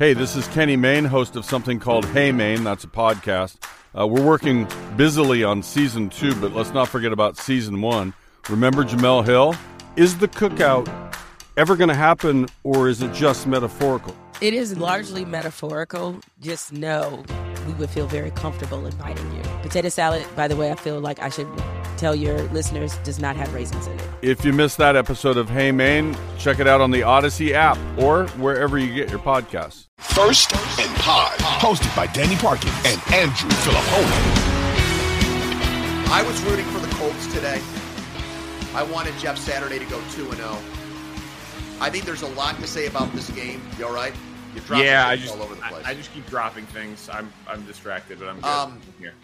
Hey, this is Kenny Mayne, host of something called Hey Mayne. That's a podcast. Uh, we're working busily on season two, but let's not forget about season one. Remember Jemele Hill? Is the cookout ever going to happen, or is it just metaphorical? It is largely metaphorical. Just know we would feel very comfortable inviting you. Potato salad, by the way, I feel like I should tell your listeners, does not have raisins in it. If you missed that episode of Hey Mayne, check it out on the Odyssey app or wherever you get your podcasts. First and Pod, hosted by Danny Parkins and Andrew Fillipponi. I was rooting for the Colts today. I wanted Jeff Saturday to go 2 0. I think there's a lot to say about this game. You all right? You're dropping yeah, I just all over the place. I, I just keep dropping things. I'm I'm distracted, but I'm good. Um, here.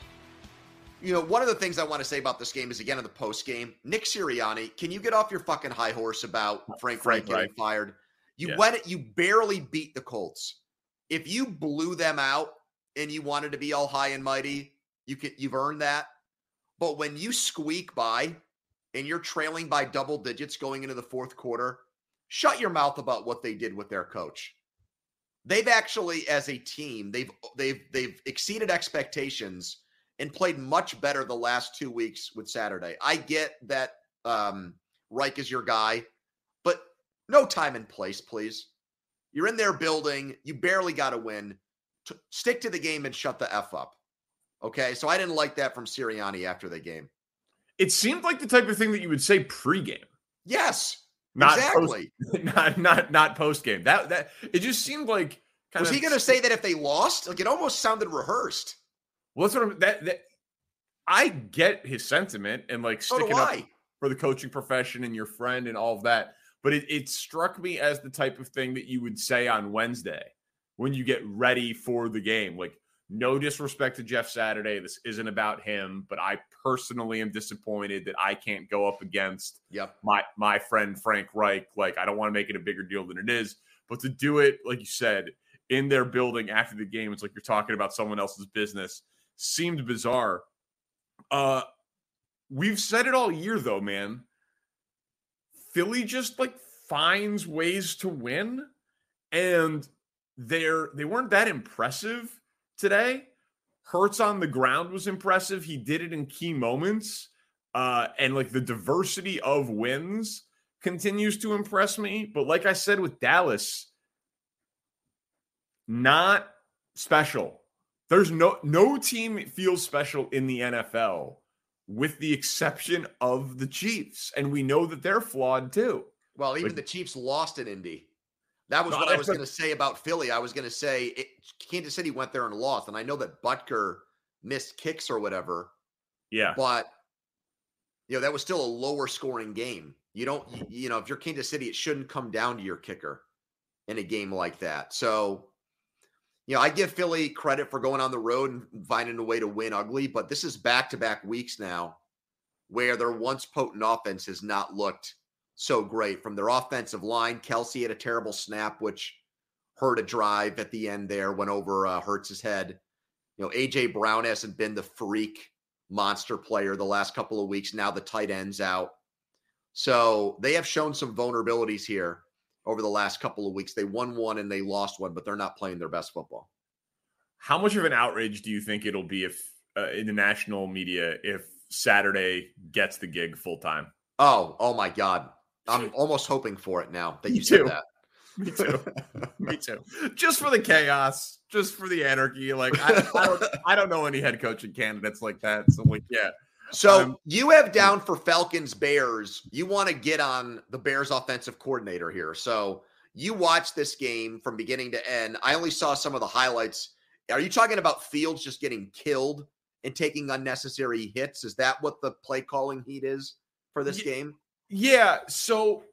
you know, one of the things I want to say about this game is again in the post game, Nick Sirianni, can you get off your fucking high horse about Frank, Frank Reich getting Reich. fired? You Yeah. went, you barely beat the Colts. If you blew them out and you wanted to be all high and mighty, you could you've earned that. But when you squeak by and you're trailing by double digits going into the fourth quarter, shut your mouth about what they did with their coach. They've actually, as a team, they've they've they've exceeded expectations and played much better the last two weeks with Saturday. I get that um, Reich is your guy, but no time and place, please. You're in their building. You barely got to win. T- stick to the game and shut the f up. Okay, so I didn't like that from Sirianni after the game. It seemed like the type of thing that you would say pregame, Yes, not exactly. post, not not not postgame. That that it just seemed like. Kind Was of he going to say that if they lost? Like it almost sounded rehearsed. Well, that's what I'm, that that. I get his sentiment and like So sticking up for the coaching profession and your friend and all of that. But it, it struck me as the type of thing that you would say on Wednesday when you get ready for the game. Like, no disrespect to Jeff Saturday. This isn't about him, but I personally am disappointed that I can't go up against Yep. my my friend Frank Reich. Like, I don't want to make it a bigger deal than it is, but to do it, like you said, in their building after the game, it's like you're talking about someone else's business. Seemed bizarre. Uh we've said it all year though, man. Philly just like finds ways to win and they're they weren't that impressive today. Hurts on the ground was impressive. He did it in key moments. Uh and like the diversity of wins continues to impress me, but like I said with Dallas, not special. There's no no team feels special in the NFL with the exception of the Chiefs and we know that they're flawed too. Well, even Like- the Chiefs lost in Indy. That was No, what I was going to say about Philly. I was going to say it, Kansas City went there and lost, and I know that Butker missed kicks or whatever, Yeah. but you know that was still a lower scoring game. You don't, you know, if you're Kansas City, it shouldn't come down to your kicker in a game like that. So, you know, I give Philly credit for going on the road and finding a way to win ugly, but this is back to back weeks now where their once potent offense has not looked so great from their offensive line. Kelce had a terrible snap, which hurt a drive at the end there, went over uh, Hurts's head. You know, AJ Brown hasn't been the freak monster player the last couple of weeks. Now the tight end's out. So they have shown some vulnerabilities here over the last couple of weeks. They won one and they lost one, but they're not playing their best football. How much of an outrage do you think it'll be if uh, in the national media if Saturday gets the gig full time? Oh, oh my God. I'm almost hoping for it now that Me you said too. that. Me too. Me too. Just for the chaos, just for the anarchy. Like I, I don't, I don't know any head coaching candidates like that. So like, yeah, So Um, you have down for Falcons Bears. You want to get on the Bears offensive coordinator here. So you watch this game from beginning to end. I only saw some of the highlights. Are you talking about Fields just getting killed and taking unnecessary hits? Is that what the play calling heat is for this game? Yeah. So,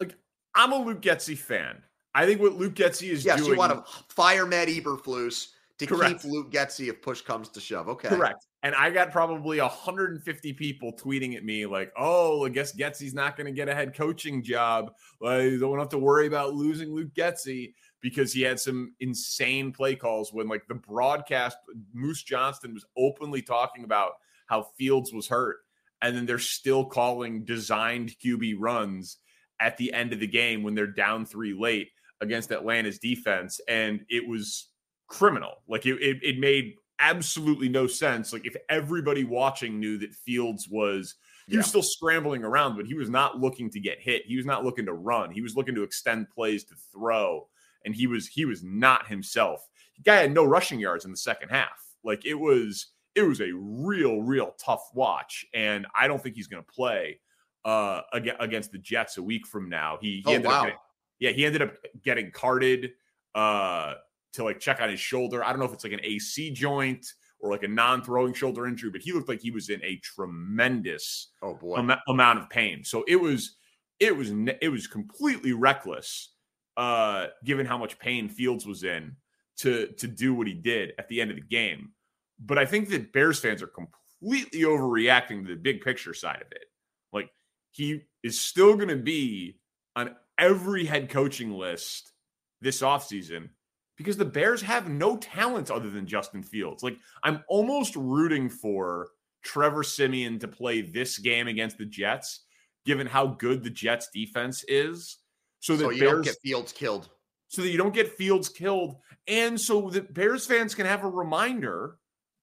like, I'm a Luke Getsy fan. I think what Luke Getsy is Yes, doing. you want to fire Matt Eberflus to Correct. keep Luke Getsy if push comes to shove. Okay. Correct. And I got probably 150 people tweeting at me like, "Oh, I guess Getsy's not going to get a head coaching job. Like, you don't have to worry about losing Luke Getsy because he had some insane play calls when, like, the broadcast, Moose Johnston was openly talking about how Fields was hurt, and then they're still calling designed QB runs at the end of the game when they're down three late against Atlanta's defense, and it was criminal. Like it, it, it made absolutely no sense. Like if everybody watching knew that Fields was he was still scrambling around, but he was not looking to get hit. He was not looking to run. He was looking to extend plays to throw, and he was he was not himself. The guy had no rushing yards in the second half. Like it was it was a real real tough watch, and I don't think he's going to play uh against the Jets a week from now. He, he Oh, ended up getting, yeah he ended up getting carted uh to like check on his shoulder. I don't know if it's like an AC joint or like a non-throwing shoulder injury, but he looked like he was in a tremendous Oh boy. am- amount of pain. So it was it was it was completely reckless uh given how much pain Fields was in to to do what he did at the end of the game. But I think that Bears fans are completely overreacting to the big picture side of it. Like he is still going to be on every head coaching list this offseason because the Bears have no talent other than Justin Fields. Like I'm almost rooting for Trevor Siemian to play this game against the Jets, given how good the Jets defense is. So that so you Bears, don't get Fields killed. so that you don't get Fields killed, and so that Bears fans can have a reminder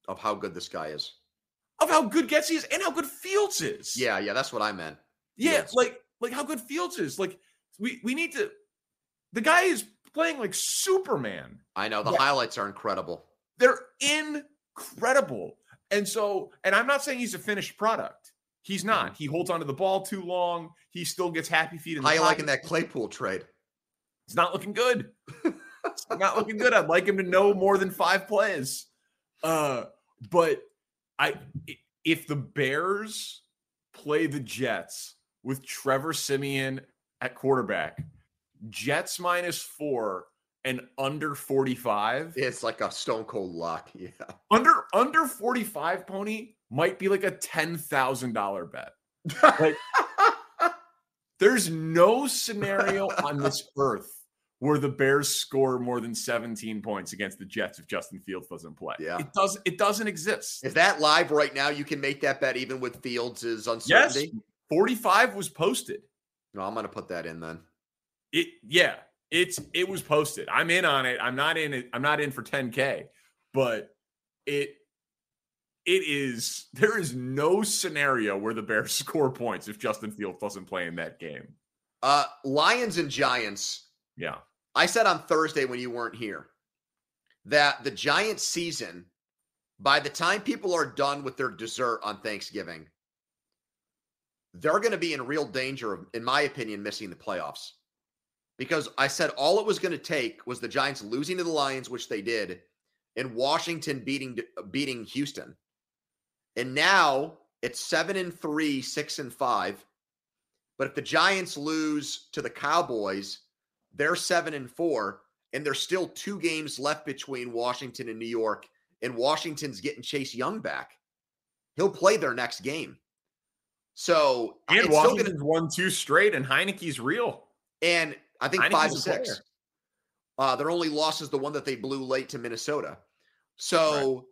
Of how good this guy is. of how good Getsy is and how good Fields is. Yeah, yeah, that's what I meant. Yeah, Fields. like like how good Fields is. Like we we need to. The guy is playing like Superman. I know the Yeah. highlights are incredible. They're incredible. And so, and I'm not saying he's a finished product. He's not. He holds onto the ball too long. He still gets happy feet in the How you liking that Claypool trade? It's not looking good. it's not looking good. I'd like him to know more than five plays. Uh, but I if the Bears play the Jets with Trevor Siemian at quarterback, Jets minus four and under 45. It's like a stone cold lock. Yeah. Under under 45 pony might be like a $10,000 bet. Like there's no scenario on this earth where the Bears score more than 17 points against the Jets if Justin Fields doesn't play. Yeah. It doesn't it doesn't exist. Is that live right now? You can make that bet even with Fields' yes. uncertainty. 45 was posted. No, I'm gonna put that in then. It yeah, it's it was posted. I'm in on it. I'm not in it. I'm not in for 10k, but it it is there is no scenario where the Bears score points if Justin Fields doesn't play in that game. Uh Lions and Giants. Yeah. I said on Thursday when you weren't here that the Giants season, by the time people are done with their dessert on Thanksgiving, they're going to be in real danger of, in my opinion, missing the playoffs. Because I said all it was going to take was the Giants losing to the Lions, which they did, and Washington beating beating Houston. And now it's seven and three, six and five. But if the Giants lose to the Cowboys, they're seven and four, and there's still two games left between Washington and New York. And Washington's getting Chase Young back. He'll play their next game. So And gonna- Washington's won two straight, and Heinicke's real. and I think Heinicke's five and six. Uh, their only loss is the one that they blew late to Minnesota. So,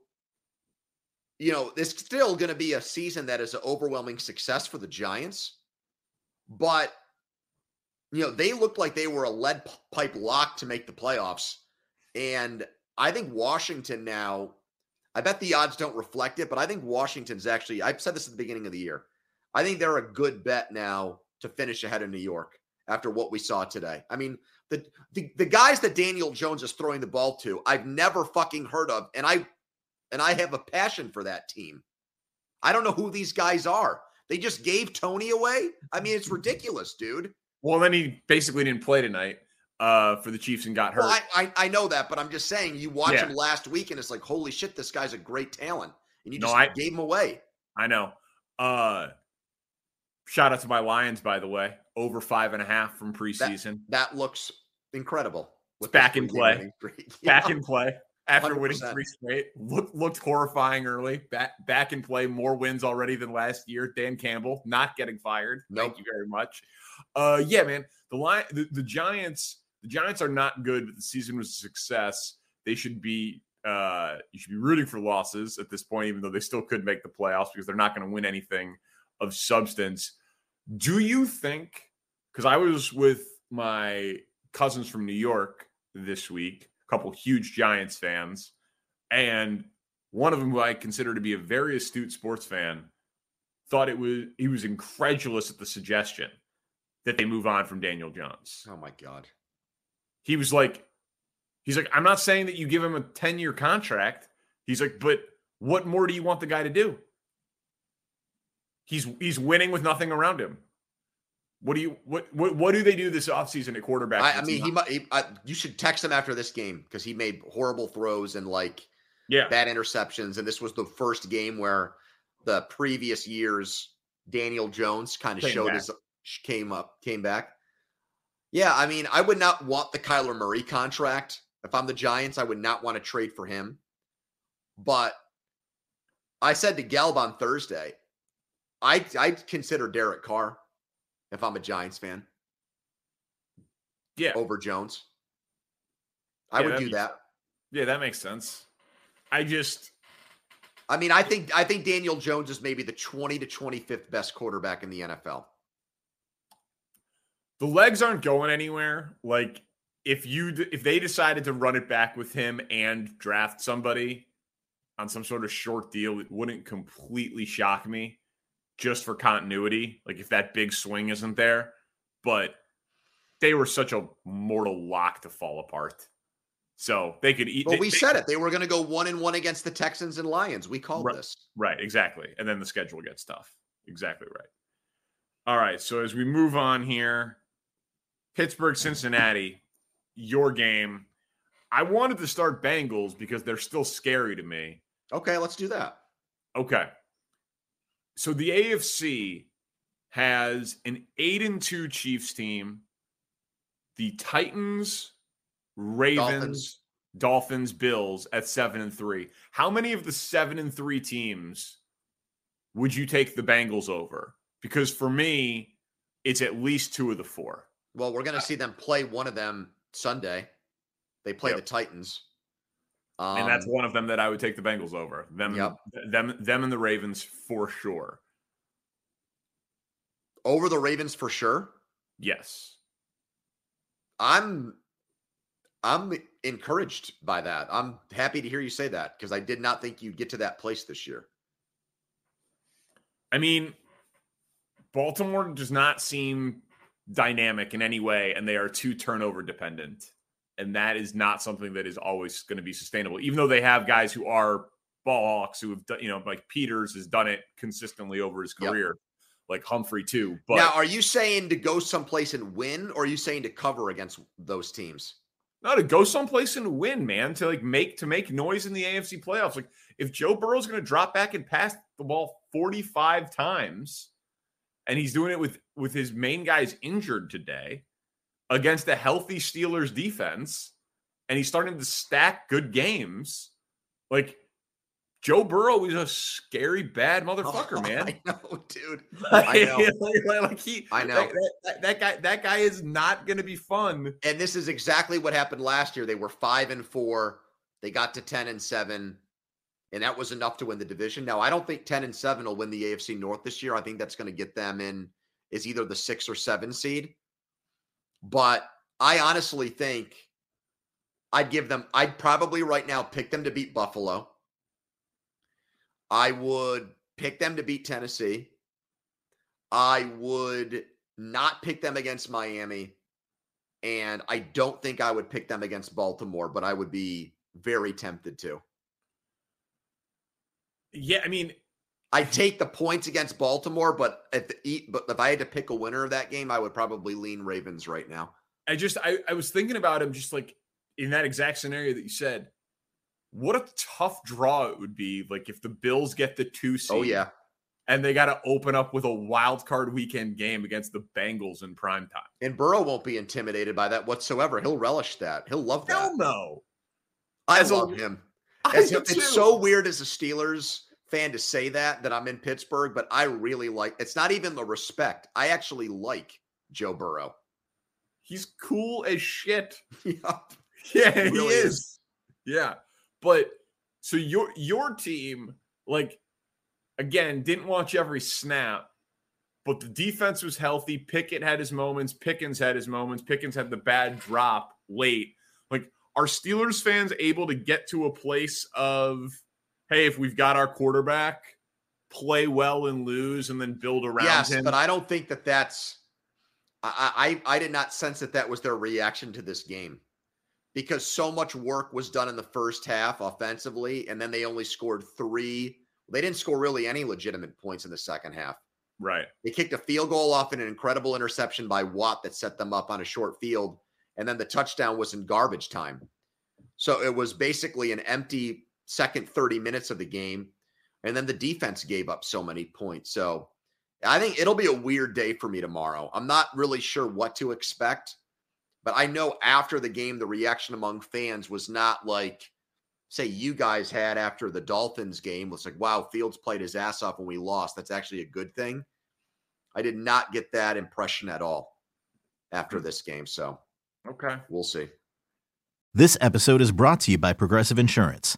you know, it's still going to be a season that is an overwhelming success for the Giants. But, you know, they looked like they were a lead pipe lock to make the playoffs. And I think Washington now, I bet the odds don't reflect it, but I think Washington's actually, I've said this at the beginning of the year. I think they're a good bet now to finish ahead of New York after what we saw today. I mean, the, the the guys that Daniel Jones is throwing the ball to, I've never fucking heard of, and I and I have a passion for that team. I don't know who these guys are. They just gave Toney away. I mean, it's ridiculous, dude. Well, then he basically didn't play tonight uh, for the Chiefs and got hurt. Well, I, I I know that, but I'm just saying, you watch Yeah. him last week, and it's like, holy shit, this guy's a great talent, and you No, just I- gave him away. I know. Uh, shout out to my Lions, by the way. Over five and a half from preseason. That looks incredible. with back in play. streak. back in play after winning 100%. three straight. Looked looked horrifying early. Back back in play. More wins already than last year. Dan Campbell not getting fired. Nope. Thank you very much. Uh, yeah, man. The line. The, the Giants. The Giants are not good, but the season was a success. They should be. Uh, you should be rooting for losses at this point, even though they still could make the playoffs because they're not going to win anything of substance. Do you think? Because I was with my cousins from New York this week, couple huge Giants fans, and one of them who I consider to be a very astute sports fan thought it was he was incredulous at the suggestion that they move on from Daniel Jones. Oh my god. He was like, he's like, I'm not saying that you give him a 10 year contract. He's like, but what more do you want the guy to do? He's he's winning with nothing around him. What do you what what, what do they do this offseason at quarterback? I, I mean, he, might. he I, you should text him after this game because he made horrible throws and like yeah. bad interceptions, and this was the first game where the previous years Daniel Jones kind of showed back. his came up came back. Yeah, I mean, I would not want the Kyler Murray contract if I'm the Giants. I would not want to trade for him, but I said to Gelb on Thursday, I I consider Derek Carr if I'm a Giants fan Yeah. over Jones. I Yeah, would that do makes that. Yeah, that makes sense. I just I mean, I think I think Daniel Jones is maybe the 20 to 25th best quarterback in the NFL. the legs aren't going anywhere. Like if you if they decided to run it back with him and draft somebody on some sort of short deal, it wouldn't completely shock me just for continuity. Like if that big swing isn't there, but they were such a mortal lock to fall apart. So they could eat. Well, we they- said it. They were going to go one and one against the Texans and Lions. We called Right. this. Right, exactly. And then the schedule gets tough. Exactly right. All right. So as we move on here, Pittsburgh, Cincinnati, your game. I wanted to start Bengals because they're still scary to me. Okay, let's do that. Okay. So the AFC has an eight and two Chiefs team, the Titans, Ravens, Dolphins. Dolphins, Bills at seven and three. How many of the seven and three teams would you take the Bengals over? Because for me, it's at least two of the four. Well, we're going to uh, see them play one of them Sunday. They play Yep. the Titans. Um, and that's one of them that I would take the Bengals over. Them, Yep. them, them, and the Ravens for sure. over the Ravens for sure. Yes. I'm I'm encouraged by that. I'm happy to hear you say that because I did not think you'd get to that place this year. I mean, Baltimore does not seem dynamic in any way, and they are too turnover dependent. And that is not something that is always going to be sustainable, even though they have guys who are ball hawks who have done, you know, like Peters has done it consistently over his Yep. career, like Humphrey too. But now, are you saying to go someplace and win, or are you saying to cover against those teams? no, to go someplace and win, man, to like make to make noise in the AFC playoffs. Like if Joe Burrow's going to drop back and pass the ball 45 times and he's doing it with with his main guys injured today against a healthy Steelers defense and he's starting to stack good games, like Joe Burrow is a scary bad oh, motherfucker, man. I know, dude. Like, I know. like, like he, I know. That, that- that guy, that guy is not going to be fun. And this is exactly what happened last year. They were five and four. They got to 10 and 7, and that was enough to win the division. Now, I don't think 10 and 7 will win the AFC North this year. I think that's going to get them in is either the six or seven seed. But I honestly think I'd give them, I'd probably right now pick them to beat Buffalo. I would pick them to beat Tennessee. I would not pick them against Miami. And I don't think I would pick them against Baltimore, but I would be very tempted to. Yeah, I mean, I'd take the points against Baltimore, but if the, but if I had to pick a winner of that game, I would probably lean Ravens right now. I just I, I was thinking about him just like in that exact scenario that you said. What a tough draw it would be, like if the Bills get the two seed. Oh yeah, and they got to open up with a wild card weekend game against the Bengals in prime time. And Burrow won't be intimidated by that whatsoever. He'll relish that. He'll love that. Hell no. I as love a, him. As, it's so weird as a Steelers fan to say that that I'm in Pittsburgh, but I really like. It's not even the respect. I actually like Joe Burrow. He's cool as shit. yep. Yeah, he, really is. is. Yeah, but so your your team like again, didn't watch every snap, but the defense was healthy. Pickett had his moments. Pickens had his moments. Pickens had the bad drop late. Like, are Steelers fans able to get to a place of, hey, if we've got our quarterback, play well and lose, and then build around yes, him? but I don't think that that's. I, I I did not sense that that was their reaction to this game because so much work was done in the first half offensively, and then they only scored three they didn't score really any legitimate points in the second half. Right. They kicked a field goal off in an incredible interception by Watt that set them up on a short field. And then the touchdown was in garbage time. So it was basically an empty second 30 minutes of the game. And then the defense gave up so many points. So I think it'll be a weird day for me tomorrow. I'm not really sure what to expect, but I know after the game, the reaction among fans was not like, say you guys had after the Dolphins game was like, wow, Fields played his ass off when we lost. That's actually a good thing. I did not get that impression at all after hmm. this game. So, okay, we'll see. This episode is brought to you by Progressive Insurance.